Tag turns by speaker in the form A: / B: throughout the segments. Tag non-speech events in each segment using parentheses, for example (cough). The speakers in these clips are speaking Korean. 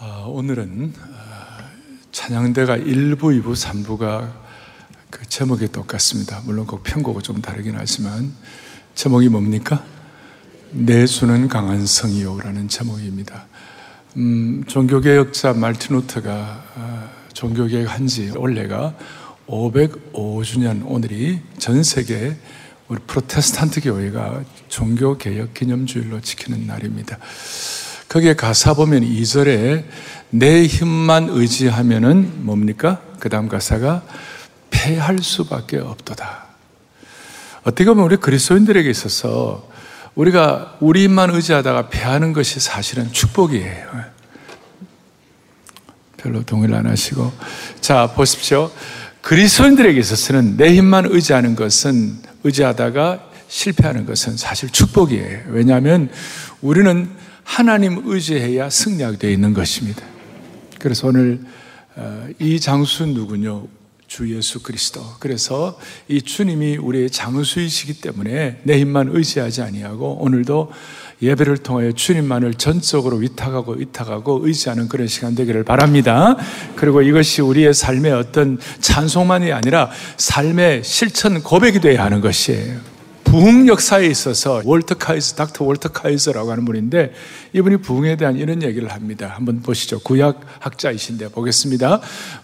A: 아, 오늘은 아, 찬양대가 1부, 2부, 3부가 그 제목이 똑같습니다. 물론 그 편곡은 좀 다르긴 하지만 제목이 뭡니까? 내수는 강한 성이요라는 제목입니다. 음, 종교개혁자 말틴 루터가 아, 종교개혁 한지 올해가 505주년 오늘이 전 세계 우리 프로테스탄트 교회가 종교개혁 기념주일로 지키는 날입니다. 거기에 가사 보면 2절에 내 힘만 의지하면은 뭡니까? 그 다음 가사가 패할 수밖에 없도다. 어떻게 보면 우리 그리스도인들에게 있어서 우리가 우리 힘만 의지하다가 패하는 것이 사실은 축복이에요. 별로 동의를 안 하시고. 자, 보십시오. 그리스도인들에게 있어서는 내 힘만 의지하는 것은 의지하다가 실패하는 것은 사실 축복이에요. 왜냐하면 우리는 하나님 의지해야 승리하게 되어 있는 것입니다. 그래서 오늘 어, 이 장수 누구뇨? 주 예수 그리스도. 그래서 이 주님이 우리의 장수이시기 때문에 내 힘만 의지하지 아니하고 오늘도 예배를 통하여 주님만을 전적으로 위탁하고 위탁하고 의지하는 그런 시간 되기를 바랍니다. 그리고 이것이 우리의 삶의 어떤 찬송만이 아니라 삶의 실천 고백이 되어야 하는 것이에요. 부흥 역사에 있어서 월터 카이즈, 닥터 월터 카이즈라고 하는 분인데 이분이 부흥에 대한 이런 얘기를 합니다. 한번 보시죠. 구약 학자이신데 보겠습니다.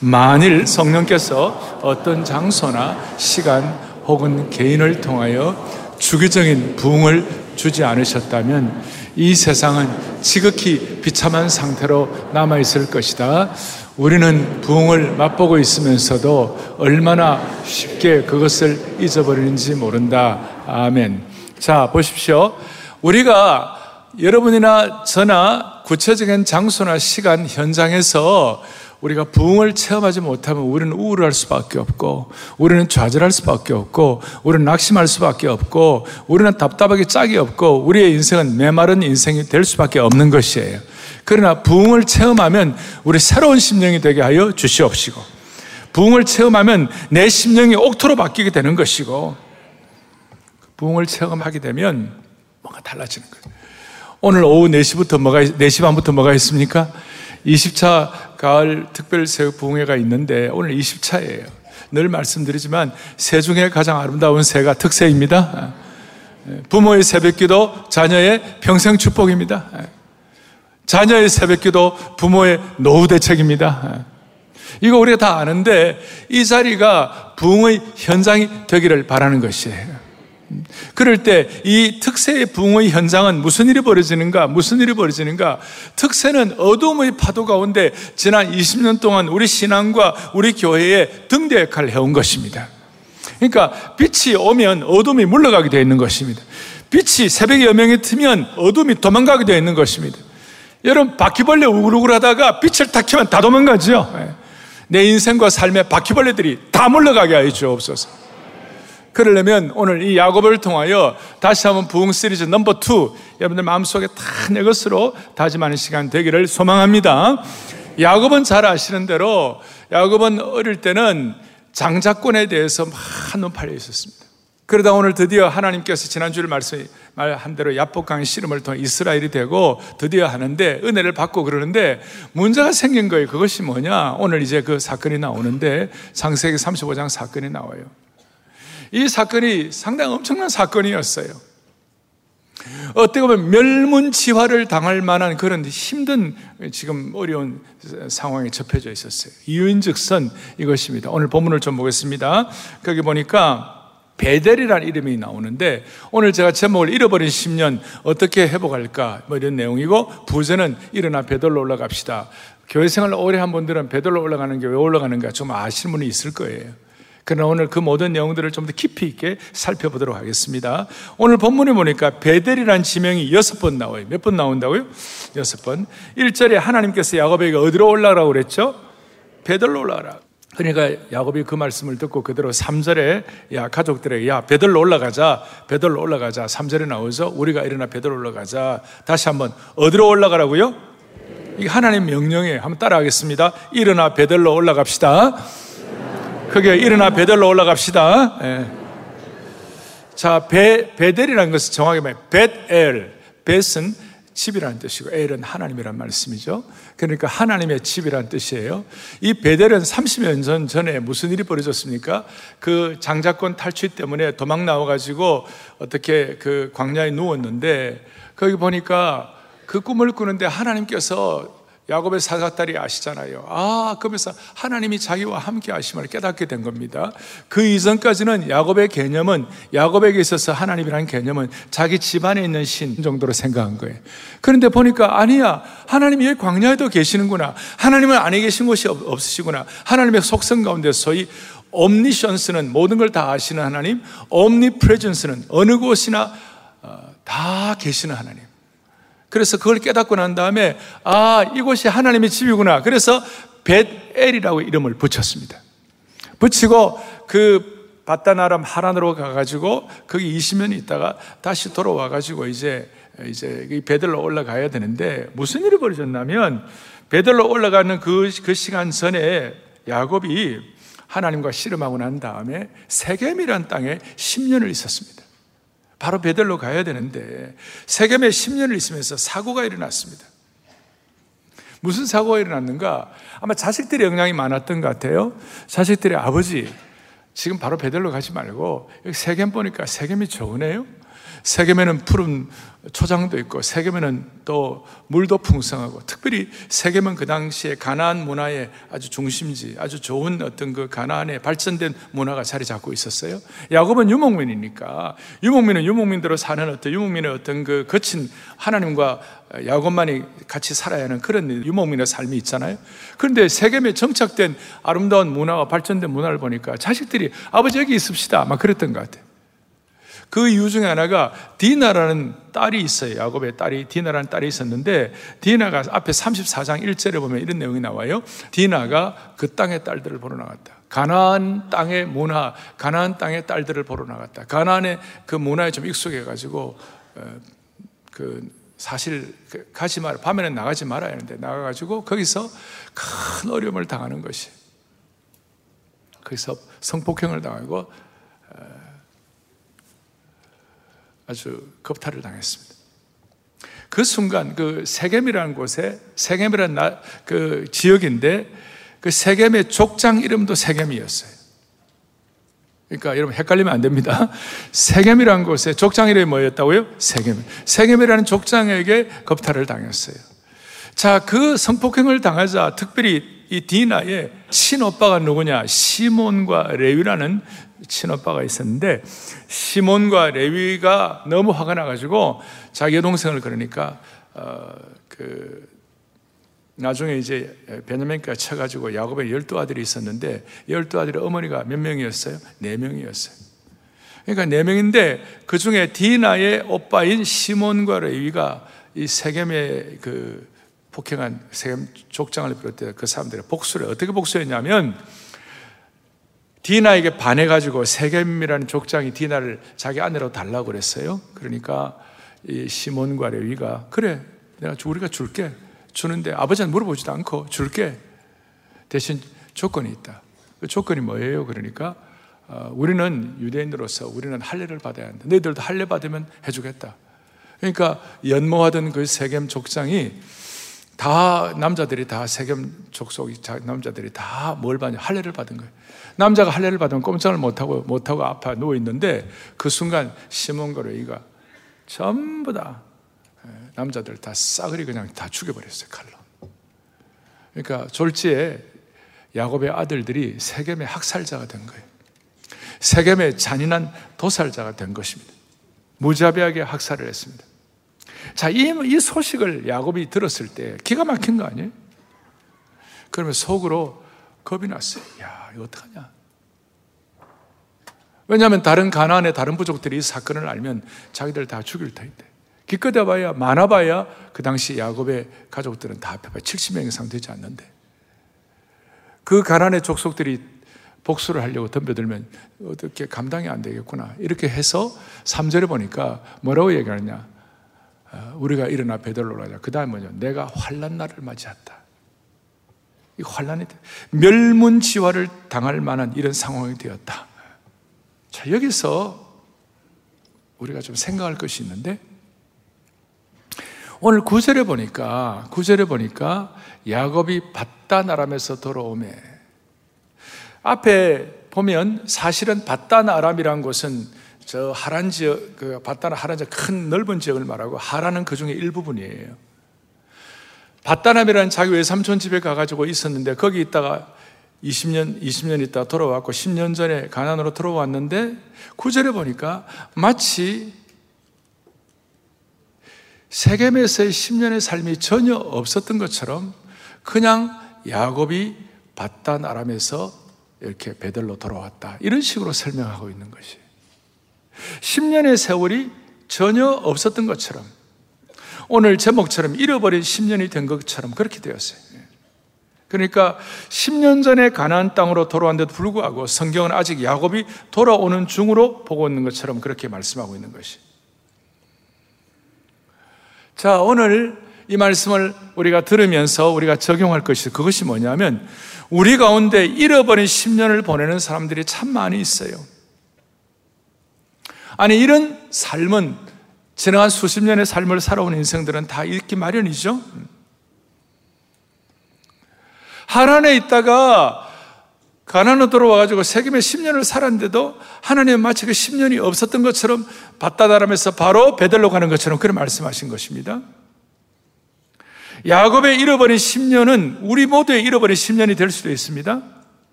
A: 만일 성령께서 어떤 장소나 시간 혹은 개인을 통하여 주기적인 부흥을 주지 않으셨다면 이 세상은 지극히 비참한 상태로 남아 있을 것이다. 우리는 부흥을 맛보고 있으면서도 얼마나 쉽게 그것을 잊어버리는지 모른다. 아멘. 자, 보십시오. 우리가 여러분이나 저나 구체적인 장소나 시간 현장에서 우리가 부흥을 체험하지 못하면 우리는 우울할 수밖에 없고, 우리는 좌절할 수밖에 없고, 우리는 낙심할 수밖에 없고, 우리는 답답하게 짝이 없고, 우리의 인생은 메마른 인생이 될 수밖에 없는 것이에요. 그러나 부흥을 체험하면 우리 새로운 심령이 되게 하여 주시옵시고, 부흥을 체험하면 내 심령이 옥토로 바뀌게 되는 것이고, 부흥을 체험하게 되면 뭔가 달라지는 거예요. 오늘 오후 4시부터 뭐가, 4시 반부터 뭐가 있습니까? 20차 가을 특별 새우 부흥회가 있는데 오늘 20차예요. 늘 말씀드리지만 새 중에 가장 아름다운 새가 특새입니다. 부모의 새벽기도 자녀의 평생 축복입니다. 자녀의 새벽기도 부모의 노후 대책입니다. 이거 우리가 다 아는데 이 자리가 부흥의 현장이 되기를 바라는 것이에요. 그럴 때 이 특세의 붕의 현장은 무슨 일이 벌어지는가? 무슨 일이 벌어지는가? 특세는 어둠의 파도 가운데 지난 20년 동안 우리 신앙과 우리 교회의 등대 역할을 해온 것입니다. 그러니까 빛이 오면 어둠이 물러가게 되어 있는 것입니다. 빛이 새벽에 여명이 트면 어둠이 도망가게 되어 있는 것입니다. 여러분 바퀴벌레 우글우글 하다가 빛을 탁 켜면 다 도망가죠. 예. 내 인생과 삶의 바퀴벌레들이 다 물러가게 하여 주옵소서. 그러려면 오늘 이 야곱을 통하여 다시 한번 부흥 시리즈 number two 여러분들 마음속에 다 내 것으로 다짐하는 시간 되기를 소망합니다. 야곱은 잘 아시는 대로 야곱은 어릴 때는 장자권에 대해서 한눈 팔려 있었습니다. 그러다 오늘 드디어 하나님께서 지난주에 말씀한 대로 얍복강 씨름을 통해 이스라엘이 되고 드디어 하는데 은혜를 받고 그러는데 문제가 생긴 거예요. 그것이 뭐냐? 오늘 이제 그 사건이 나오는데 창세기 35장 사건이 나와요. 이 사건이 상당히 엄청난 사건이었어요. 어떻게 보면 멸문지화를 당할 만한 그런 힘든 지금 어려운 상황에 접해져 있었어요. 이유인즉선 이것입니다. 오늘 본문을 좀 보겠습니다. 거기 보니까 베델이라는 이름이 나오는데 오늘 제가 제목을 잃어버린 10년 어떻게 회복할까 뭐 이런 내용이고 부제는 일어나 베델로 올라갑시다. 교회 생활 오래 한 분들은 베델로 올라가는 게 왜 올라가는가 좀 아시는 분이 있을 거예요. 그러나 오늘 그 모든 내용들을 좀 더 깊이 있게 살펴보도록 하겠습니다. 오늘 본문에 보니까 베델이라는 지명이 여섯 번 나와요. 몇 번 나온다고요? 여섯 번. 1절에 하나님께서 야곱에게 어디로 올라가라고 그랬죠? 베델로 올라가라. 그러니까 야곱이 그 말씀을 듣고 그대로 3절에 야 가족들에게 야 베들로 올라가자 베들로 올라가자 3절에 나오죠 우리가 일어나 베들로 올라가자 다시 한번 어디로 올라가라고요? 이 하나님 명령에 한번 따라하겠습니다 일어나 베들로 올라갑시다 그게 일어나 베델로 올라갑시다. 예. 자, 베, 베델이라는 것은 정확히 말해 벳엘. 벳은 집이라는 뜻이고 엘은 하나님이란 말씀이죠. 그러니까 하나님의 집이라는 뜻이에요. 이 베델은 30년 전 전에 무슨 일이 벌어졌습니까? 그 장자권 탈취 때문에 도망 나와 가지고 어떻게 그 광야에 누웠는데 거기 보니까 그 꿈을 꾸는데 하나님께서 야곱의 사사딸이 아시잖아요. 아, 그러면서 하나님이 자기와 함께 하심을 깨닫게 된 겁니다. 그 이전까지는 야곱의 개념은 야곱에게 있어서 하나님이라는 개념은 자기 집안에 있는 신 정도로 생각한 거예요. 그런데 보니까 아니야. 하나님이 여기 광야에도 계시는구나. 하나님은 안에 계신 곳이 없으시구나. 하나님의 속성 가운데 소위 옴니션스는 모든 걸 다 아시는 하나님, 옴니프레전스는 어느 곳이나 어, 다 계시는 하나님. 그래서 그걸 깨닫고 난 다음에 아 이곳이 하나님의 집이구나. 그래서 벳엘이라고 이름을 붙였습니다. 붙이고 그 바다나람 하란으로 가가지고 거기 20년 있다가 다시 돌아와가지고 이제 이제 베들로 올라가야 되는데 무슨 일이 벌어졌냐면 베들로 올라가는 그, 그 시간 전에 야곱이 하나님과 씨름하고 난 다음에 세겜이란 땅에 10년을 있었습니다. 바로 베델로 가야 되는데 세겜에 10년을 있으면서 사고가 일어났습니다. 무슨 사고가 일어났는가? 아마 자식들의 영향이 많았던 것 같아요. 자식들의 아버지, 지금 바로 베델로 가지 말고 세겜 보니까 세겜이 좋으네요. 세겜에는 푸른 초장도 있고 세겜에는 또 물도 풍성하고 특별히 세겜은 그 당시에 가나안 문화의 아주 중심지 아주 좋은 어떤 그 가나안의 발전된 문화가 자리 잡고 있었어요. 야곱은 유목민이니까 유목민은 유목민대로 사는 어떤 유목민의 어떤 그 거친 하나님과 야곱만이 같이 살아야 하는 그런 유목민의 삶이 있잖아요. 그런데 세겜에 정착된 아름다운 문화와 발전된 문화를 보니까 자식들이 아버지 여기 있읍시다 막 그랬던 것 같아요. 그 이유 중에 하나가 디나라는 딸이 있어요. 야곱의 딸이 디나라는 딸이 있었는데 디나가 앞에 34장 1절에 보면 이런 내용이 나와요. 디나가 그 땅의 딸들을 보러 나갔다. 가나안 땅의 문화, 가나안 땅의 딸들을 보러 나갔다. 가나안의 그 문화에 좀 익숙해 가지고 어, 그 사실 그 가지 말 밤에는 나가지 말아야 하는데 나가 가지고 거기서 큰 어려움을 당하는 것이. 거기서 성폭행을 당하고 아주 겁탈을 당했습니다. 그 순간 그 세겜이라는 곳에 세겜이라는 나, 그 지역인데 그 세겜의 족장 이름도 세겜이었어요. 그러니까 여러분 헷갈리면 안 됩니다. (laughs) 세겜이라는 곳에 족장 이름이 뭐였다고요? 세겜. 세겜이라는 족장에게 겁탈을 당했어요. 자, 그 성폭행을 당하자 특별히 이 디나의 친오빠가 누구냐? 시몬과 레위라는 친오빠가 있었는데 시몬과 레위가 너무 화가 나가지고 자기 여동생을 그러니까 어, 그 나중에 이제 베냐민가 쳐가지고 야곱의 열두 아들이 있었는데 열두 아들의 어머니가 몇 명이었어요? 네 명이었어요. 그러니까 네 명인데 그 중에 디나의 오빠인 시몬과 레위가 이 세겜의 그 폭행한 세겜 족장을 비롯해 그 사람들의 복수를 어떻게 복수했냐면 디나에게 반해가지고 세겜이라는 족장이 디나를 자기 아내로 달라고 그랬어요. 그러니까 이 시몬과 레위가 그래 내가 우리가 줄게 주는데 아버지한테 물어보지도 않고 줄게 대신 조건이 있다. 그 조건이 뭐예요? 그러니까 어, 우리는 유대인으로서 우리는 할례를 받아야 한다. 너희들도 할례 받으면 해주겠다. 그러니까 연모하던 그 세겜 족장이 다 남자들이 다 세겜 족속 남자들이 다 뭘 받냐 할례를 받은 거예요. 남자가 할례를 받으면 꼼짝을 못하고, 못하고 아파 누워 있는데 그 순간 시몬과 레이가 전부 다 예, 남자들 다 싸그리 그냥 다 죽여버렸어요, 칼로. 그러니까 졸지에 야곱의 아들들이 세겜의 학살자가 된 거예요. 세겜의 잔인한 도살자가 된 것입니다. 무자비하게 학살을 했습니다. 자, 이, 이 소식을 야곱이 들었을 때 기가 막힌 거 아니에요? 그러면 속으로 겁이 났어요. 야, 이거 어떡하냐? 왜냐하면 다른 가나안의 다른 부족들이 이 사건을 알면 자기들 다 죽일 터인데 기껏해 봐야 많아 봐야 그 당시 야곱의 가족들은 다 합해봐 70명 이상 되지 않는데 그 가나안의 족속들이 복수를 하려고 덤벼들면 어떻게 감당이 안 되겠구나 이렇게 해서 3절에 보니까 뭐라고 얘기하느냐 어, 우리가 일어나 베들로 가자. 그 다음 뭐냐? 내가 환란 날을 맞이했다. 이 환란이 멸문지화를 당할 만한 이런 상황이 되었다. 자, 여기서 우리가 좀 생각할 것이 있는데 오늘 구절에 보니까 구절에 보니까 야곱이 바다나람에서 돌아오매. 앞에 보면 사실은 바다나람이란 곳은 저 하란 지역 그 바다나 하란 지역 큰 넓은 지역을 말하고 하란은 그 중에 일부분이에요. 바다남이라는 자기 외삼촌 집에 가가지고 있었는데 거기 있다가 20년, 20년 있다 돌아왔고 10년 전에 가난으로 들어왔는데 구절에 보니까 마치 세겜에서의 10년의 삶이 전혀 없었던 것처럼 그냥 야곱이 바단 아람에서 이렇게 베들로 돌아왔다. 이런 식으로 설명하고 있는 것이. 10년의 세월이 전혀 없었던 것처럼 오늘 제목처럼 잃어버린 10년이 된 것처럼 그렇게 되었어요. 그러니까 10년 전에 가나안 땅으로 돌아왔는데도 불구하고 성경은 아직 야곱이 돌아오는 중으로 보고 있는 것처럼 그렇게 말씀하고 있는 것이. 자, 오늘 이 말씀을 우리가 들으면서 우리가 적용할 것이 그것이 뭐냐면 우리 가운데 잃어버린 10년을 보내는 사람들이 참 많이 있어요. 아니, 이런 삶은 지나간 수십 년의 삶을 살아온 인생들은 다 읽기 마련이죠. 하란에 있다가 가나안으로 들어와가지고 세겜에 10년을 살았는데도 하나님은 마치 그 10년이 없었던 것처럼 바다다람에서 바로 베들로 가는 것처럼 그런 말씀하신 것입니다. 야곱의 잃어버린 10년은 우리 모두의 잃어버린 10년이 될 수도 있습니다.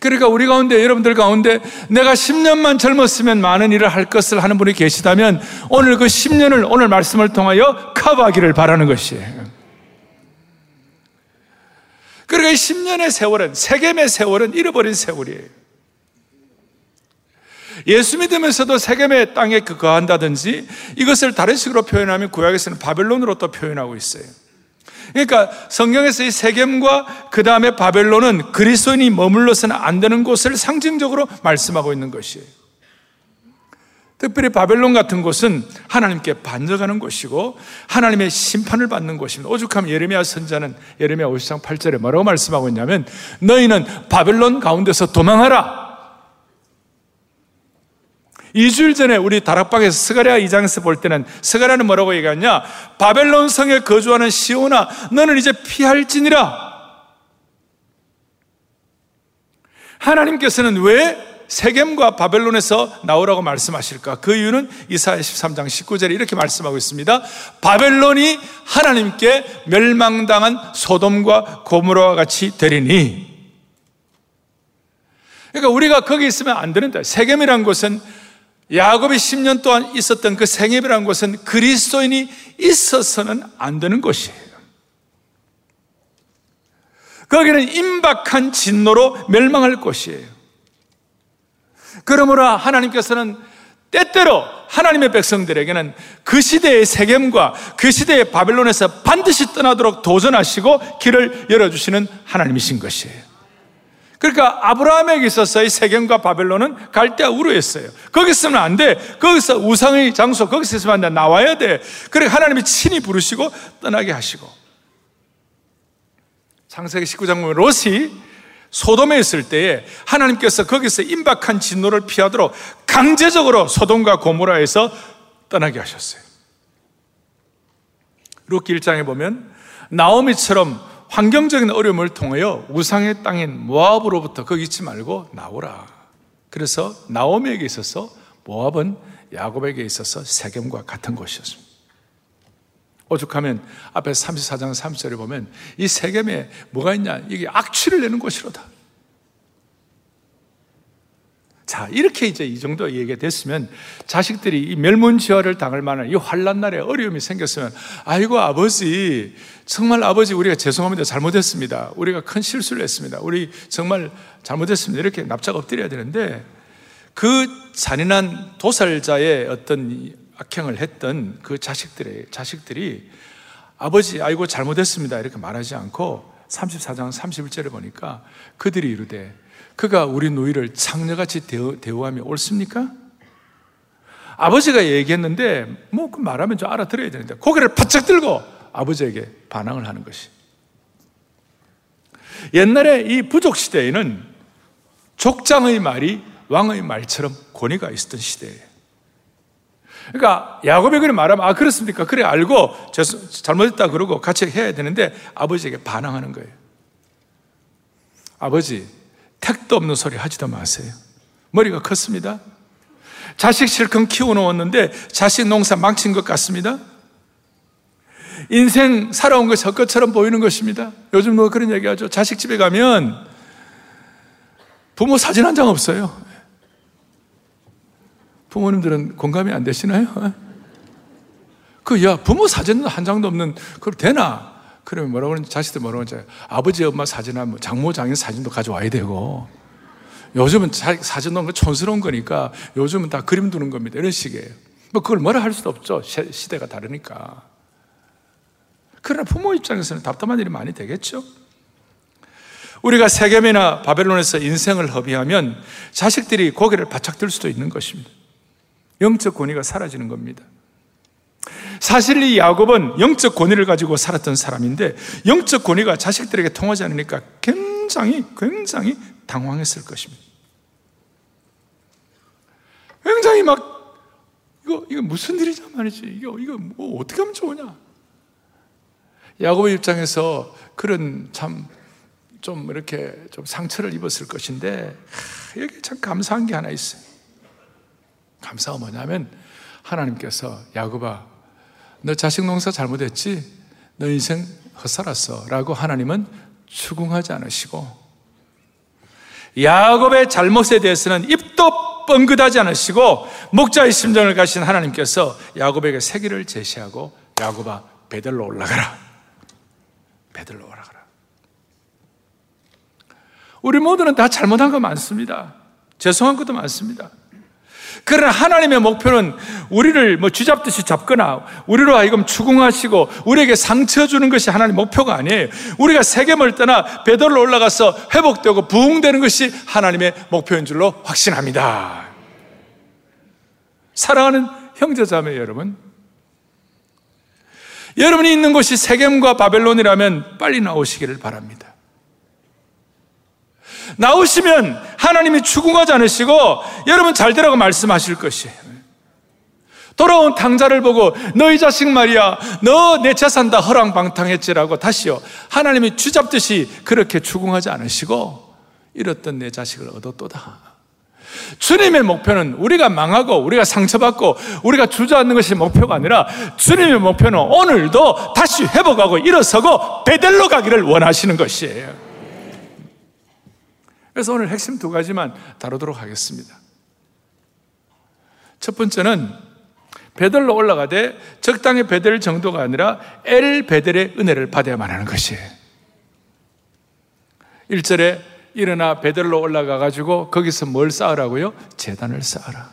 A: 그러니까 우리 가운데 여러분들 가운데 내가 10년만 젊었으면 많은 일을 할 것을 하는 분이 계시다면 오늘 그 10년을 오늘 말씀을 통하여 커버하기를 바라는 것이에요. 그러니까 10년의 세월은 세겜의 세월은 잃어버린 세월이에요. 예수 믿으면서도 세겜의 땅에 그 거한다든지 이것을 다른 식으로 표현하면 구약에서는 바벨론으로 또 표현하고 있어요. 그러니까 성경에서 이 세겜과 그 다음에 바벨론은 그리스도인이 머물러서는 안 되는 곳을 상징적으로 말씀하고 있는 것이에요. 특별히 바벨론 같은 곳은 하나님께 반역하는 곳이고 하나님의 심판을 받는 곳입니다. 오죽하면 예레미야 선자는 예레미야 50장 8절에 뭐라고 말씀하고 있냐면 너희는 바벨론 가운데서 도망하라. 2주일 전에 우리 다락방에서 스가랴 2장에서 볼 때는 스가랴는 뭐라고 얘기하냐? 바벨론 성에 거주하는 시온아 너는 이제 피할지니라. 하나님께서는 왜 세겜과 바벨론에서 나오라고 말씀하실까? 그 이유는 이사야 13장 19절에 이렇게 말씀하고 있습니다. 바벨론이 하나님께 멸망당한 소돔과 고모라와 같이 되리니. 그러니까 우리가 거기 있으면 안 되는데 세겜이란 곳은 야곱이 10년 동안 있었던 그 생애비라는 곳은 그리스도인이 있어서는 안 되는 곳이에요. 거기는 임박한 진노로 멸망할 곳이에요. 그러므로 하나님께서는 때때로 하나님의 백성들에게는 그 시대의 세겜과 그 시대의 바벨론에서 반드시 떠나도록 도전하시고 길을 열어주시는 하나님이신 것이에요. 그러니까 아브라함에게 있어서 이 세겜과 바벨론은 갈대와 우르였어요. 거기 있으면 안 돼. 거기서 우상의 장소, 거기서 있으면 안 돼. 나와야 돼. 그래 하나님이 친히 부르시고 떠나게 하시고. 창세기 19장 보면 롯이 소돔에 있을 때에 하나님께서 거기서 임박한 진노를 피하도록 강제적으로 소돔과 고모라에서 떠나게 하셨어요. 룻기 1장에 보면 나오미처럼 환경적인 어려움을 통하여 우상의 땅인 모압으로부터 거기 있지 말고 나오라. 그래서 나오미에게 있어서 모압은 야곱에게 있어서 세겜과 같은 곳이었습니다. 오죽하면 앞에 34장 3절에 보면 이 세겜에 뭐가 있냐? 이게 악취를 내는 곳이로다. 자, 이렇게 이제 이 정도 얘기가 됐으면 자식들이 이 멸문지화를 당할 만한 이 환란 날에 어려움이 생겼으면 아이고 아버지 정말 아버지 우리가 죄송합니다. 잘못했습니다. 우리가 큰 실수를 했습니다. 우리 정말 잘못했습니다. 이렇게 납작 엎드려야 되는데 그 잔인한 도살자의 어떤 악행을 했던 그 자식들의 자식들이 아버지 아이고 잘못했습니다. 이렇게 말하지 않고 34장 31절에 보니까 그들이 이르되 그가 우리 누이를 창녀같이 대우, 대우 하며 옳습니까? 아버지가 얘기했는데 뭐 그 말하면 좀 알아들어야 되는데 고개를 바짝 들고 아버지에게 반항을 하는 것이. 옛날에 이 부족 시대에는 족장의 말이 왕의 말처럼 권위가 있었던 시대예요. 그러니까 야곱이 그래 말하면 아 그렇습니까? 그래 알고 잘못했다 그러고 같이 해야 되는데 아버지에게 반항하는 거예요. 아버지 택도 없는 소리 하지도 마세요. 머리가 컸습니다. 자식 실컷 키워놓았는데 자식 농사 망친 것 같습니다. 인생 살아온 것이 헛것처럼 보이는 것입니다. 요즘 뭐 그런 얘기 하죠. 자식 집에 가면 부모 사진 한 장 없어요. 부모님들은 공감이 안 되시나요? 그, 야, 부모 사진 한 장도 없는, 그럼 되나? 그러면 뭐라고 하는지, 자식들 뭐라고 하는지, 아버지, 엄마 사진은 뭐 장모, 장인 사진도 가져와야 되고, 요즘은 사진 넣은 거 촌스러운 거니까, 요즘은 다 그림 두는 겁니다. 이런 식이에요. 뭐, 그걸 뭐라 할 수도 없죠. 시 대가 다르니까. 그러나 부모 입장에서는 답답한 일이 많이 되겠죠? 우리가 세겜이나 바벨론에서 인생을 허비하면 자식들이 고개를 바짝 들 수도 있는 것입니다. 영적 권위가 사라지는 겁니다. 사실 이 야곱은 영적 권위를 가지고 살았던 사람인데 영적 권위가 자식들에게 통하지 않으니까 굉장히 굉장히 당황했을 것입니다. 굉장히 막 이거 이거 무슨 일이냐 말이지 이거 이거 뭐 어떻게 하면 좋으냐? 야곱의 입장에서 그런 참 좀 이렇게 좀 상처를 입었을 것인데 여기 참 감사한 게 하나 있어요. 감사가 뭐냐면 하나님께서 야곱아 너 자식 농사 잘못했지? 너 인생 헛살았어. 라고 하나님은 추궁하지 않으시고 야곱의 잘못에 대해서는 입도 뻥긋하지 않으시고 목자의 심정을 가신 하나님께서 야곱에게 세기를 제시하고 야곱아 베들로 올라가라. 베들로 올라가라. 우리 모두는 다 잘못한 거 많습니다. 죄송한 것도 많습니다 그러나 하나님의 목표는 우리를 뭐 쥐잡듯이 잡거나 우리로 하여금 추궁하시고 우리에게 상처 주는 것이 하나님의 목표가 아니에요. 우리가 세겜을 떠나 베들로 올라가서 회복되고 부흥되는 것이 하나님의 목표인 줄로 확신합니다. 사랑하는 형제 자매 여러분, 여러분이 있는 곳이 세겜과 바벨론이라면 빨리 나오시기를 바랍니다. 나오시면 하나님이 추궁하지 않으시고 여러분 잘 되라고 말씀하실 것이에요. 돌아온 탕자를 보고 너희 자식 말이야 너 내 재산 다 허랑방탕했지라고 다시요. 하나님이 쥐잡듯이 그렇게 추궁하지 않으시고 잃었던 내 자식을 얻었도다. 주님의 목표는 우리가 망하고 우리가 상처받고 우리가 주저앉는 것이 목표가 아니라 주님의 목표는 오늘도 다시 회복하고 일어서고 베델로 가기를 원하시는 것이에요 그래서 오늘 핵심 두 가지만 다루도록 하겠습니다. 첫 번째는 베델로 올라가되 적당히 베델 정도가 아니라 엘 베델의 은혜를 받아야만 하는 것이에요. 1절에 일어나 베델로 올라가 가지고 거기서 뭘 쌓으라고요? 재단을 쌓아라.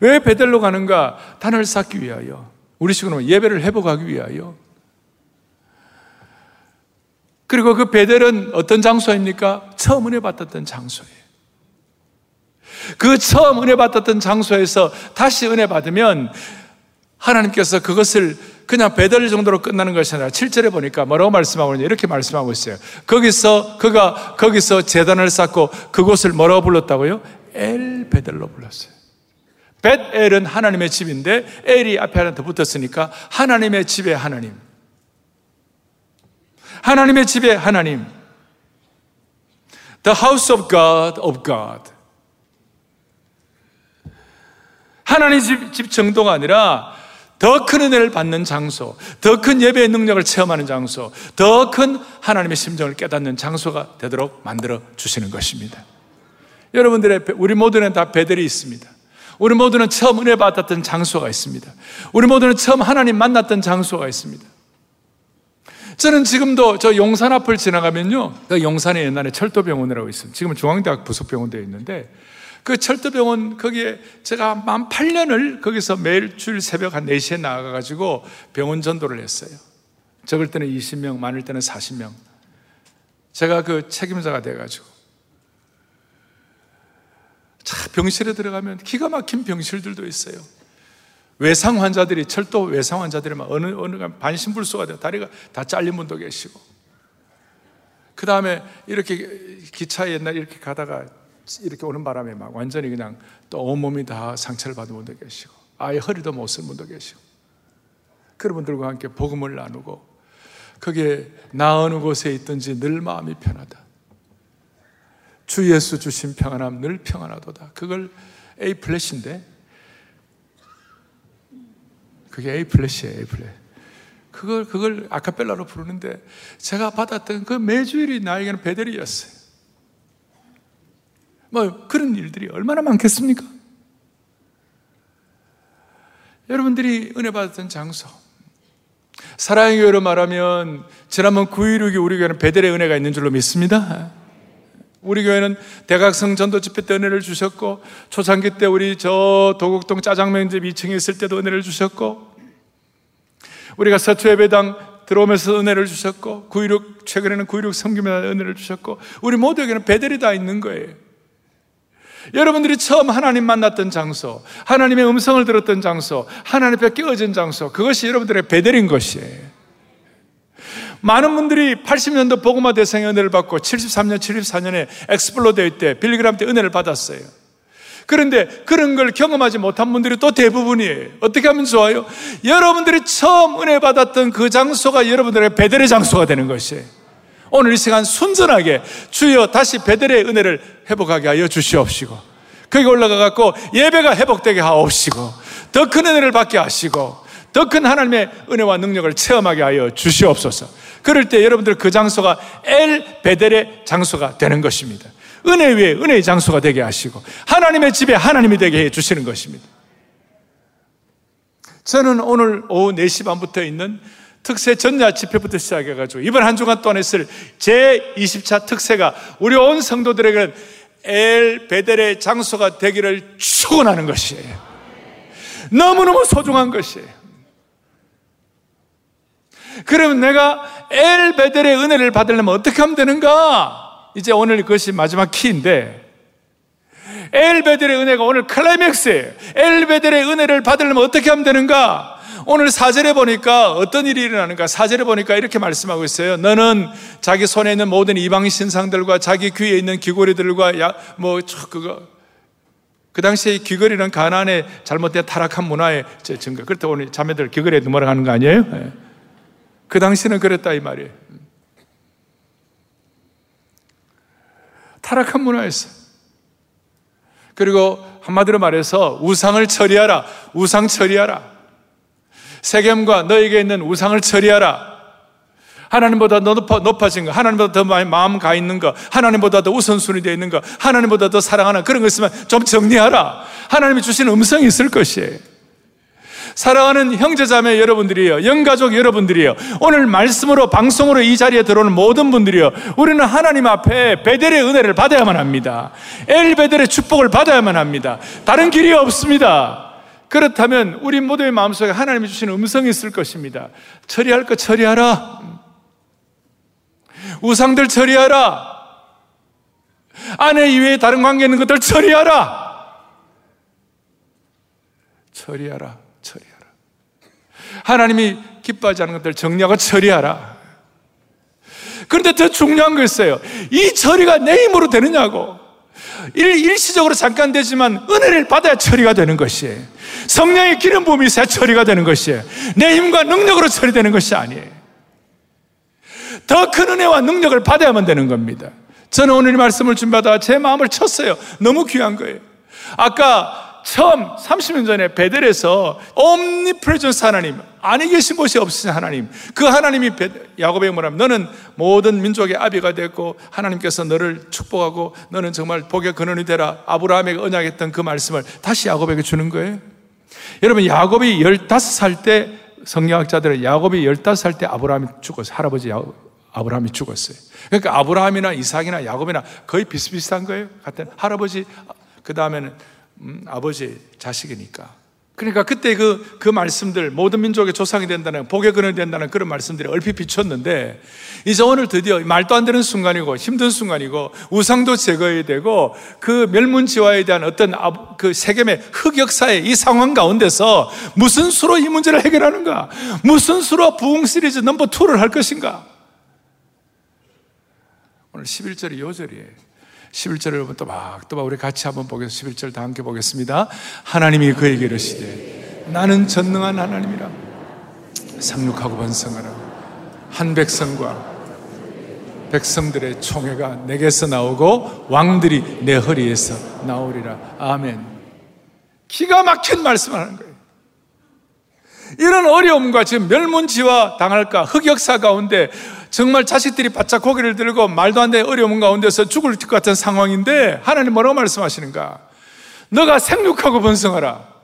A: 왜 베델로 가는가? 단을 쌓기 위하여. 우리 식으로 예배를 회복하기 위하여. 그리고 그 베델은 어떤 장소입니까? 처음 은혜 받았던 장소예요. 그 처음 은혜 받았던 장소에서 다시 은혜 받으면 하나님께서 그것을 그냥 베델 정도로 끝나는 것이 아니라 7절에 보니까 뭐라고 말씀하고 있냐 이렇게 말씀하고 있어요. 거기서 그가 거기서 재단을 쌓고 그곳을 뭐라고 불렀다고요? 엘 베델로 불렀어요. 벳엘은 하나님의 집인데 엘이 앞에 하나 더 붙었으니까 하나님의 집의 하나님. 하나님의 집에 하나님. The house of God of God. 하나님 집, 집 정도가 아니라 더 큰 은혜를 받는 장소, 더 큰 예배의 능력을 체험하는 장소, 더 큰 하나님의 심정을 깨닫는 장소가 되도록 만들어 주시는 것입니다. 여러분들의, 우리 모두는 다 배들이 있습니다. 우리 모두는 처음 은혜 받았던 장소가 있습니다. 우리 모두는 처음 하나님 만났던 장소가 있습니다. 저는 지금도 저 용산 앞을 지나가면요. 그 용산에 옛날에 철도병원이라고 있어요. 지금은 중앙대학 부속병원 되어 있는데 그 철도병원 거기에 제가 만 8년을 거기서 매일 주일 새벽 한 4시에 나가가지고 병원 전도를 했어요. 적을 때는 20명, 많을 때는 40명. 제가 그 책임자가 돼가지고. 자, 병실에 들어가면 기가 막힌 병실들도 있어요. 외상 환자들이 철도 외상 환자들이 막 어느 어느 반신불수가 돼요. 다리가 다 잘린 분도 계시고. 그 다음에 이렇게 기차에 옛날 이렇게 가다가 이렇게 오는 바람에 막 완전히 그냥 또 온몸이 다 상처를 받은 분도 계시고. 아예 허리도 못 쓰는 분도 계시고 그런 분들과 함께 복음을 나누고 거기에 나 어느 곳에 있든지 늘 마음이 편하다. 주 예수 주신 평안함 늘 평안하도다. 그걸 A 플랫인데 그게 A 플랫이에요. A 플랫. 그걸 그걸 아카펠라로 부르는데 제가 받았던 그 매주일이 나에게는 베델이었어요. 뭐 그런 일들이 얼마나 많겠습니까? 여러분들이 은혜 받았던 장소. 사랑의 교회로 말하면 지난번 9.16이 우리 교회는 베델의 은혜가 있는 줄로 믿습니다. 우리 교회는 대각성 전도 집회 때 은혜를 주셨고 초창기 때 우리 저 도곡동 짜장면집 2층에 있을 때도 은혜를 주셨고 우리가 서초 예배당 들어오면서 은혜를 주셨고 9.16 최근에는 9.16 성기면 은혜를 주셨고 우리 모두에게는 베델이 다 있는 거예요. 여러분들이 처음 하나님 만났던 장소, 하나님의 음성을 들었던 장소, 하나님 앞에 깨어진 장소, 그것이 여러분들의 베델인 것이에요. 많은 분들이 80년도 복음화 대성회 은혜를 받고 73년, 74년에 엑스플로 대회 때, 빌리그람 때 은혜를 받았어요. 그런데 그런 걸 경험하지 못한 분들이 또 대부분이에요. 어떻게 하면 좋아요? 여러분들이 처음 은혜 받았던 그 장소가 여러분들의 벧엘의 장소가 되는 것이에요. 오늘 이 시간 순전하게 주여 다시 벧엘의 은혜를 회복하게 하여 주시옵시고 거기 올라가 갖고 예배가 회복되게 하옵시고 더 큰 은혜를 받게 하시고 더 큰 하나님의 은혜와 능력을 체험하게 하여 주시옵소서. 그럴 때 여러분들 그 장소가 엘 베델의 장소가 되는 것입니다. 은혜 위에 은혜의 장소가 되게 하시고 하나님의 집에 하나님이 되게 해 주시는 것입니다. 저는 오늘 오후 4시 반부터 있는 특세 전야 집회부터 시작해가지고 이번 한 주간 동안 했을 제20차 특세가 우리 온 성도들에게는 엘 베델의 장소가 되기를 축원하는 것이에요. 너무너무 소중한 것이에요. 그러면 내가 엘 베델의 은혜를 받으려면 어떻게 하면 되는가? 이제 오늘 그것이 마지막 키인데 엘 베델의 은혜가 오늘 클라이맥스예요. 엘 베델의 은혜를 받으려면 어떻게 하면 되는가? 오늘 사절에 보니까 어떤 일이 일어나는가? 사절에 보니까 이렇게 말씀하고 있어요. 너는 자기 손에 있는 모든 이방 신상들과 자기 귀에 있는 귀고리들과 야, 뭐, 그거. 그 당시에 귀걸이는 가난의 잘못된 타락한 문화의 증거. 그렇다 오늘 자매들 귀걸이에 넘어가는 거 아니에요? 네. 그 당시는 그랬다 이 말이에요. 타락한 문화였어. 그리고 한마디로 말해서 우상을 처리하라. 우상 처리하라. 세겜과 너에게 있는 우상을 처리하라. 하나님보다 더 높아, 높아진 거, 하나님보다 더 많이 마음 가 있는 거, 하나님보다 더 우선순위 되어 있는 거, 하나님보다 더 사랑하는 그런 거 있으면 좀 정리하라. 하나님이 주신 음성이 있을 것이에요. 사랑하는 형제자매 여러분들이요. 영가족 여러분들이요. 오늘 말씀으로 방송으로 이 자리에 들어오는 모든 분들이요. 우리는 하나님 앞에 베델의 은혜를 받아야만 합니다. 엘 베델의 축복을 받아야만 합니다. 다른 길이 없습니다. 그렇다면 우리 모두의 마음속에 하나님이 주신 음성이 있을 것입니다. 처리할 것 처리하라. 우상들 처리하라. 아내 이외에 다른 관계 있는 것들 처리하라. 처리하라. 하나님이 기뻐하지 않는 것들 정리하고 처리하라. 그런데 더 중요한 거 있어요. 이 처리가 내 힘으로 되느냐고. 일, 일시적으로 잠깐 되지만 은혜를 받아야 처리가 되는 것이에요. 성령의 기름 부음이 있어야 처리가 되는 것이에요. 내 힘과 능력으로 처리되는 것이 아니에요. 더 큰 은혜와 능력을 받아야만 되는 겁니다. 저는 오늘 이 말씀을 준비하다가 제 마음을 쳤어요. 너무 귀한 거예요. 아까 처음 30년 전에 베델에서 옴니프레전스 하나님, 아니 계신 곳이 없으신 하나님, 그 하나님이 야곱에게 뭐라면 너는 모든 민족의 아비가 됐고 하나님께서 너를 축복하고 너는 정말 복의 근원이 되라 아브라함에게 언약했던 그 말씀을 다시 야곱에게 주는 거예요. 여러분 야곱이 15살 때 성경학자들은 야곱이 15살 때 아브라함이 죽었어요. 할아버지 아브라함이 죽었어요. 그러니까 아브라함이나 이삭이나 야곱이나 거의 비슷비슷한 거예요. 같은 할아버지 그 다음에는 음, 아버지 자식이니까. 그러니까 그때 그, 그 말씀들, 모든 민족의 조상이 된다는, 복의 근원이 된다는 그런 말씀들이 얼핏 비쳤는데, 이제 오늘 드디어 말도 안 되는 순간이고, 힘든 순간이고, 우상도 제거해야 되고, 그 멸문지화에 대한 어떤 그 세겜의 흑역사의 이 상황 가운데서 무슨 수로 이 문제를 해결하는가? 무슨 수로 부흥 시리즈 넘버 2를 할 것인가? 오늘 11절이 요절이에요. 11절 여러분 또막 또 막 우리 같이 한번 보겠습니다. 11절 다 함께 보겠습니다. 하나님이 그에게 이르시되 나는 전능한 하나님이라 상륙하고 번성하라 한 백성과 백성들의 총회가 내게서 나오고 왕들이 내 허리에서 나오리라 아멘 기가 막힌 말씀을 하는 거예요 이런 어려움과 지금 멸문지와 당할까 흑역사 가운데 정말 자식들이 바짝 고개를 들고 말도 안 되는 어려움 가운데서 죽을 것 같은 상황인데 하나님 뭐라고 말씀하시는가? 너가 생육하고 번성하라.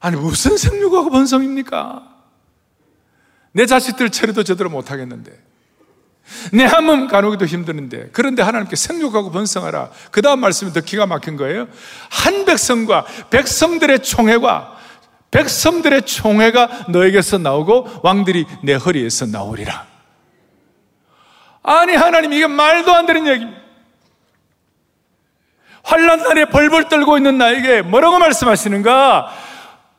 A: 아니 무슨 생육하고 번성입니까? 내 자식들 처리도 제대로 못하겠는데 내 한몸 가누기도 힘드는데 그런데 하나님께 생육하고 번성하라 그 다음 말씀이 더 기가 막힌 거예요 한 백성과 백성들의 총회가 백성들의 총회가 너에게서 나오고 왕들이 내 허리에서 나오리라. 아니 하나님 이게 말도 안 되는 얘기입니다. 환란 날에 벌벌 떨고 있는 나에게 뭐라고 말씀하시는가?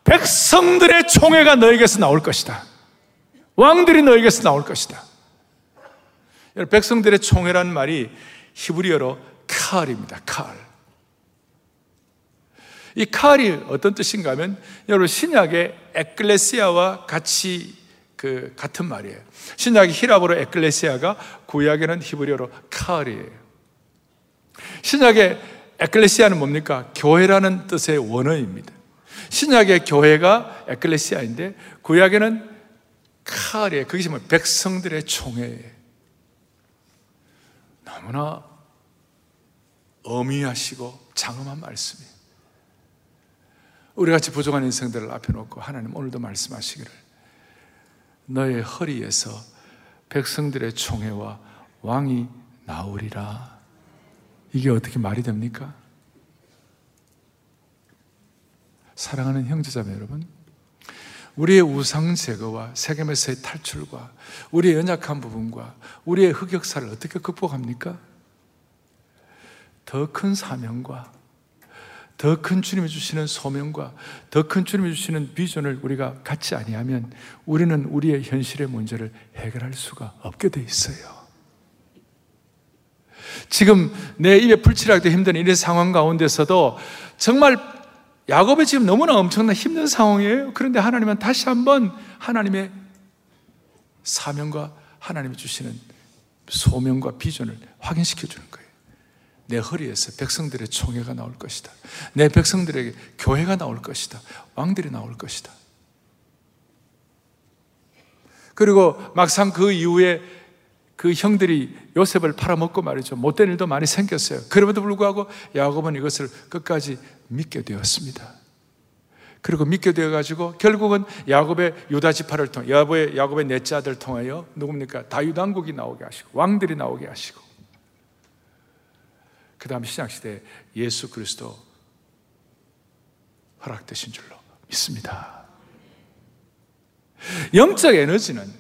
A: 백성들의 총회가 너에게서 나올 것이다. 왕들이 너에게서 나올 것이다. 백성들의 총회란 말이 히브리어로 칼입니다. 칼. 이 칼이 어떤 뜻인가 하면 여러분 신약의 에클레시아와 같이 그 같은 말이에요. 신약의 히라보로 에클레시아가 구약에는 히브리어로 칼이에요. 신약의 에클레시아는 뭡니까? 교회라는 뜻의 원어입니다. 신약의 교회가 에클레시아인데 구약에는 칼이에요. 그게 뭐 백성들의 총회예요. 너무나 어미하시고 장엄한 말씀이에요. 우리 같이 부족한 인생들을 앞에 놓고 하나님 오늘도 말씀하시기를 너의 허리에서 백성들의 총회와 왕이 나오리라. 이게 어떻게 말이 됩니까? 사랑하는 형제자매 여러분, 우리의 우상 제거와 세겜에서의 탈출과 우리의 연약한 부분과 우리의 흑역사를 어떻게 극복합니까? 더 큰 사명과 더 큰 주님이 주시는 소명과 더 큰 주님이 주시는 비전을 우리가 갖지 아니하면 우리는 우리의 현실의 문제를 해결할 수가 없게 돼 있어요. 지금 내 입에 풀칠하기도 힘든 이런 상황 가운데서도 정말 야곱이 지금 너무나 엄청난 힘든 상황이에요. 그런데 하나님은 다시 한번 하나님의 사명과 하나님이 주시는 소명과 비전을 확인시켜 주는 거예요. 내 허리에서 백성들의 총회가 나올 것이다. 내 백성들에게 교회가 나올 것이다. 왕들이 나올 것이다. 그리고 막상 그 이후에 그 형들이 요셉을 팔아먹고 말이죠. 못된 일도 많이 생겼어요. 그럼에도 불구하고 야곱은 이것을 끝까지 믿게 되었습니다. 그리고 믿게 되어가지고 결국은 야곱의 유다 지파를 통해 야곱의 야곱의 넷째 아들 통하여 누굽니까 다윗 왕국이 나오게 하시고 왕들이 나오게 하시고 그 다음 신약 시대 예수 그리스도 허락되신 줄로 믿습니다. 영적 에너지는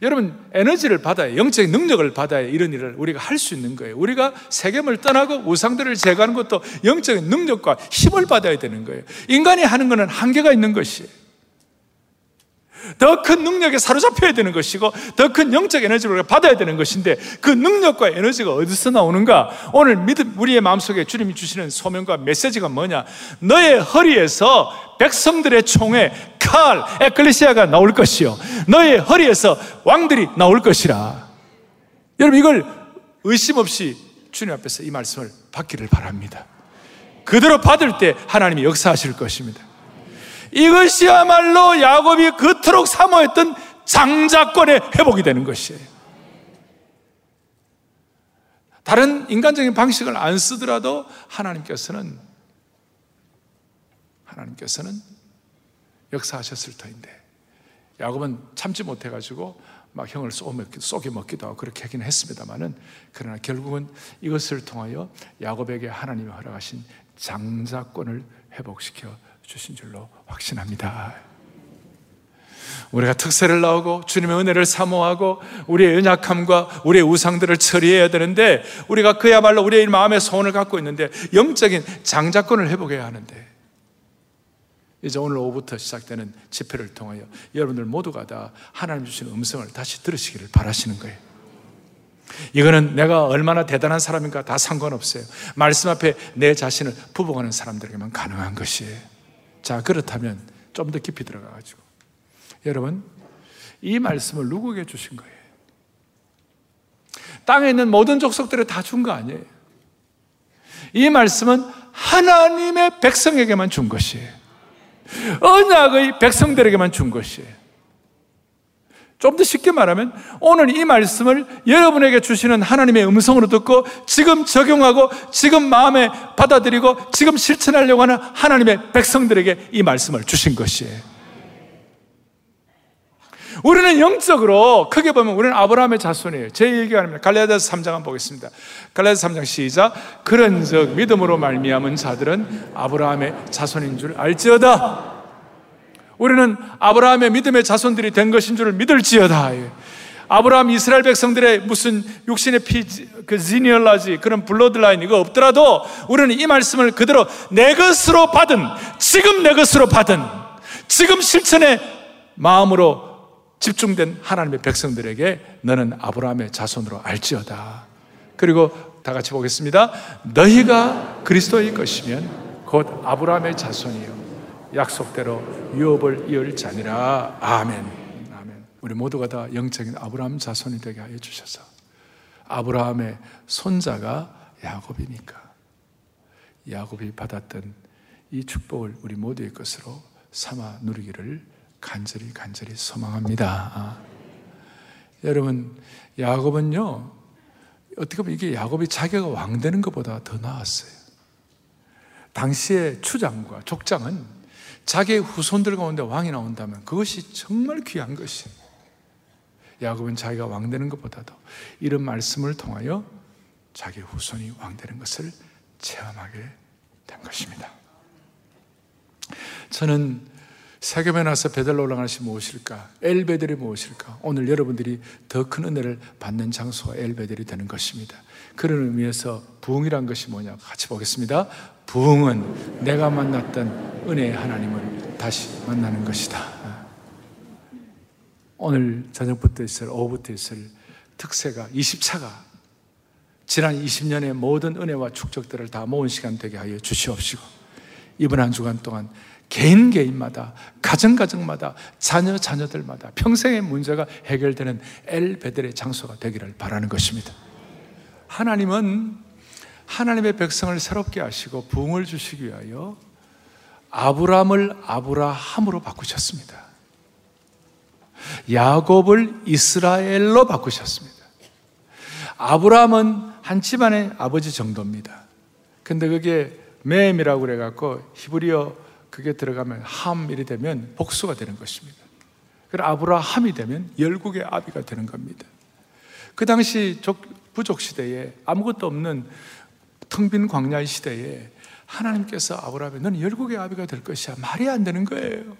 A: 여러분 에너지를 받아야 영적 능력을 받아야 이런 일을 우리가 할 수 있는 거예요. 우리가 세겜을 떠나고 우상들을 제거하는 것도 영적인 능력과 힘을 받아야 되는 거예요. 인간이 하는 것은 한계가 있는 것이에요. 더 큰 능력에 사로잡혀야 되는 것이고 더 큰 영적 에너지를 받아야 되는 것인데 그 능력과 에너지가 어디서 나오는가? 오늘 믿음 우리의 마음속에 주님이 주시는 소명과 메시지가 뭐냐? 너의 허리에서 백성들의 총에 칼 에클레시아가 나올 것이요 너의 허리에서 왕들이 나올 것이라. 여러분 이걸 의심 없이 주님 앞에서 이 말씀을 받기를 바랍니다. 그대로 받을 때 하나님이 역사하실 것입니다. 이것이야말로 야곱이 그토록 사모했던 장자권의 회복이 되는 것이에요. 다른 인간적인 방식을 안 쓰더라도 하나님께서는 하나님께서는 역사하셨을 터인데 야곱은 참지 못해 가지고 막 형을 쏘게 먹기도 하고 그렇게 하긴 했습니다만은 그러나 결국은 이것을 통하여 야곱에게 하나님이 허락하신 장자권을 회복시켜 주신 줄로 확신합니다. 우리가 특세를 나오고 주님의 은혜를 사모하고 우리의 연약함과 우리의 우상들을 처리해야 되는데 우리가 그야말로 우리의 마음의 소원을 갖고 있는데 영적인 장자권을 회복해야 하는데 이제 오늘 오후부터 시작되는 집회를 통하여 여러분들 모두가 다 하나님 주시는 음성을 다시 들으시기를 바라시는 거예요. 이거는 내가 얼마나 대단한 사람인가 다 상관없어요. 말씀 앞에 내 자신을 부복하는 사람들에게만 가능한 것이에요. 자, 그렇다면 좀 더 깊이 들어가 가지고 여러분 이 말씀을 누구에게 주신 거예요? 땅에 있는 모든 족속들에 다준 거 아니에요. 이 말씀은 하나님의 백성에게만 준 것이에요. 언약의 백성들에게만 준 것이에요. 좀 더 쉽게 말하면 오늘 이 말씀을 여러분에게 주시는 하나님의 음성으로 듣고 지금 적용하고 지금 마음에 받아들이고 지금 실천하려고 하는 하나님의 백성들에게 이 말씀을 주신 것이에요. 우리는 영적으로 크게 보면 우리는 아브라함의 자손이에요. 제 얘기가 아닙니다. 갈라디아서 3장 한번 보겠습니다. 갈라디아서 3장 시작. 그런즉 믿음으로 말미암은 자들은 아브라함의 자손인 줄 알지어다. 우리는 아브라함의 믿음의 자손들이 된 것인 줄 믿을지어다. 아브라함 이스라엘 백성들의 무슨 육신의 피, 그 지니얼라지, 그런 블러드라인 이거 없더라도 우리는 이 말씀을 그대로 내 것으로 받은, 지금 내 것으로 받은, 지금 실천의 마음으로 집중된 하나님의 백성들에게 너는 아브라함의 자손으로 알지어다. 그리고 다 같이 보겠습니다. 너희가 그리스도의 것이면 곧 아브라함의 자손이요. 약속대로 유업을 이을 자니라. 아멘. 아멘. 우리 모두가 다 영적인 아브라함 자손이 되게 하여 주셔서 아브라함의 손자가 야곱이니까 야곱이 받았던 이 축복을 우리 모두의 것으로 삼아 누리기를 간절히 간절히 소망합니다. 아. 여러분, 야곱은요, 어떻게 보면 이게 야곱이 자기가 왕 되는 것보다 더 나았어요. 당시의 추장과 족장은 자기의 후손들 가운데 왕이 나온다면 그것이 정말 귀한 것이에요. 야곱은 자기가 왕 되는 것보다도 이런 말씀을 통하여 자기 후손이 왕 되는 것을 체험하게 된 것입니다. 저는 세겜에 나서 베델로 올라가는 것이 무엇일까? 엘베델이 무엇일까? 오늘 여러분들이 더 큰 은혜를 받는 장소가 엘베델이 되는 것입니다. 그런 의미에서 부흥이란 것이 뭐냐? 같이 보겠습니다. 부흥은 내가 만났던 은혜의 하나님을 다시 만나는 것이다. 오늘 저녁부터 있을, 오후부터 있을 특세가 20차가 지난 20년의 모든 은혜와 축적들을 다 모은 시간 되게 하여 주시옵시고 이번 한 주간 동안 개인 개인마다 가정 가정마다 자녀 자녀들마다 평생의 문제가 해결되는 엘 베델의 장소가 되기를 바라는 것입니다. 하나님은 하나님의 백성을 새롭게 하시고 부흥을 주시기 위하여 아브람을 아브라함으로 바꾸셨습니다. 야곱을 이스라엘로 바꾸셨습니다. 아브라함은 한 집안의 아버지 정도입니다. 근데 그게 맴이라고 그래갖고 히브리어 그게 들어가면 함일이 되면 복수가 되는 것입니다. 그래 아브라함이 되면 열국의 아비가 되는 겁니다. 그 당시 부족 시대에 아무것도 없는 텅빈 광야 시대에 하나님께서 아브라함에 너는 열국의 아비가 될 것이야 말이 안 되는 거예요.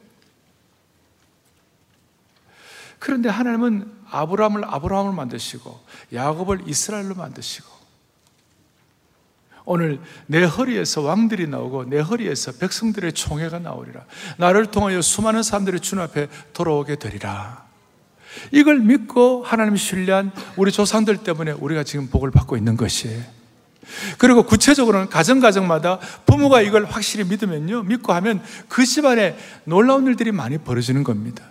A: 그런데 하나님은 아브라함을 아브라함을 만드시고 야곱을 이스라엘로 만드시고 오늘 내 허리에서 왕들이 나오고 내 허리에서 백성들의 총회가 나오리라. 나를 통하여 수많은 사람들이 주 앞에 돌아오게 되리라. 이걸 믿고 하나님 신뢰한 우리 조상들 때문에 우리가 지금 복을 받고 있는 것이에요. 그리고 구체적으로는 가정가정마다 부모가 이걸 확실히 믿으면요, 믿고 하면 그 집안에 놀라운 일들이 많이 벌어지는 겁니다.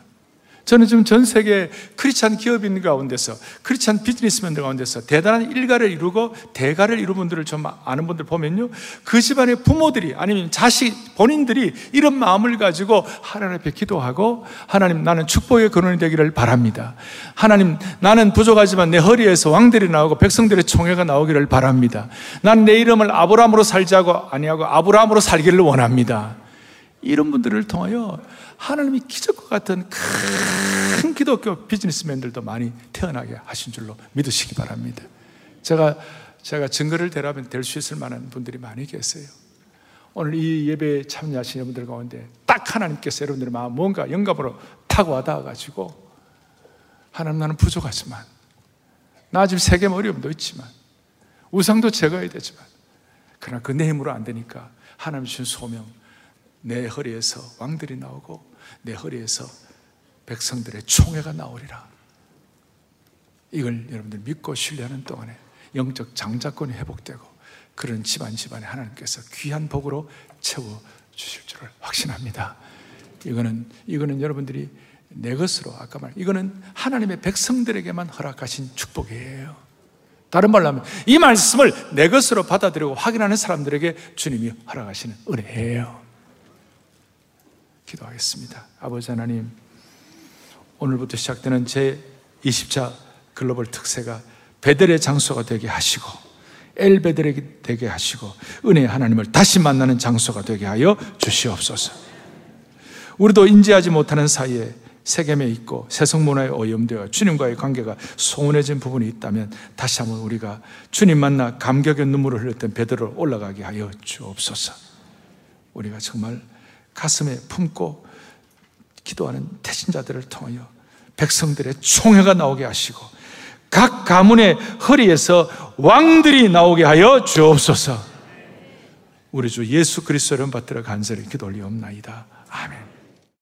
A: 저는 지금 전 세계 크리스찬 기업인 가운데서 크리스찬 비즈니스맨들 가운데서 대단한 일가를 이루고 대가를 이룬 분들을 좀 아는 분들 보면요. 그 집안의 부모들이 아니면 자식 본인들이 이런 마음을 가지고 하나님 앞에 기도하고 하나님 나는 축복의 근원이 되기를 바랍니다. 하나님 나는 부족하지만 내 허리에서 왕들이 나오고 백성들의 총회가 나오기를 바랍니다. 난 내 이름을 아브라함으로 살자고 아니하고 아브라함으로 살기를 원합니다. 이런 분들을 통하여 하나님이 기적과 같은 큰 기독교 비즈니스맨들도 많이 태어나게 하신 줄로 믿으시기 바랍니다. 제가 제가 증거를 대라면 될 수 있을 만한 분들이 많이 계세요. 오늘 이 예배에 참여하신 여러분들 가운데 딱 하나님께서 여러분들의 마음 뭔가 영감으로 타고 와닿아 가지고 하나님 나는 부족하지만 나 지금 세계 어려움도 있지만 우상도 제거해야 되지만 그러나 그 내 힘으로 안 되니까 하나님 주신 소명 내 허리에서 왕들이 나오고 내 허리에서 백성들의 총회가 나오리라. 이걸 여러분들 믿고 신뢰하는 동안에 영적 장자권이 회복되고 그런 집안 집안에 하나님께서 귀한 복으로 채워 주실 줄을 확신합니다. 이거는 이거는 여러분들이 내 것으로 아까 말 이거는 하나님의 백성들에게만 허락하신 축복이에요. 다른 말로 하면 이 말씀을 내 것으로 받아들이고 확인하는 사람들에게 주님이 허락하시는 은혜예요. 기도하겠습니다. 아버지 하나님, 오늘부터 시작되는 제 20차 글로벌 특세가 베델의 장소가 되게 하시고 엘베델이 되게 하시고 은혜 하나님을 다시 만나는 장소가 되게 하여 주시옵소서. 우리도 인지하지 못하는 사이에 세겜에 있고 세속 문화에 오염되어 주님과의 관계가 소원해진 부분이 있다면 다시 한번 우리가 주님 만나 감격의 눈물을 흘렸던 베드로 올라가게 하여 주옵소서. 우리가 정말 가슴에 품고 기도하는 태신자들을 통하여 백성들의 총회가 나오게 하시고 각 가문의 허리에서 왕들이 나오게 하여 주옵소서. 우리 주 예수 그리스도를 받들어 간절히 기도 올리옵나이다. 아멘.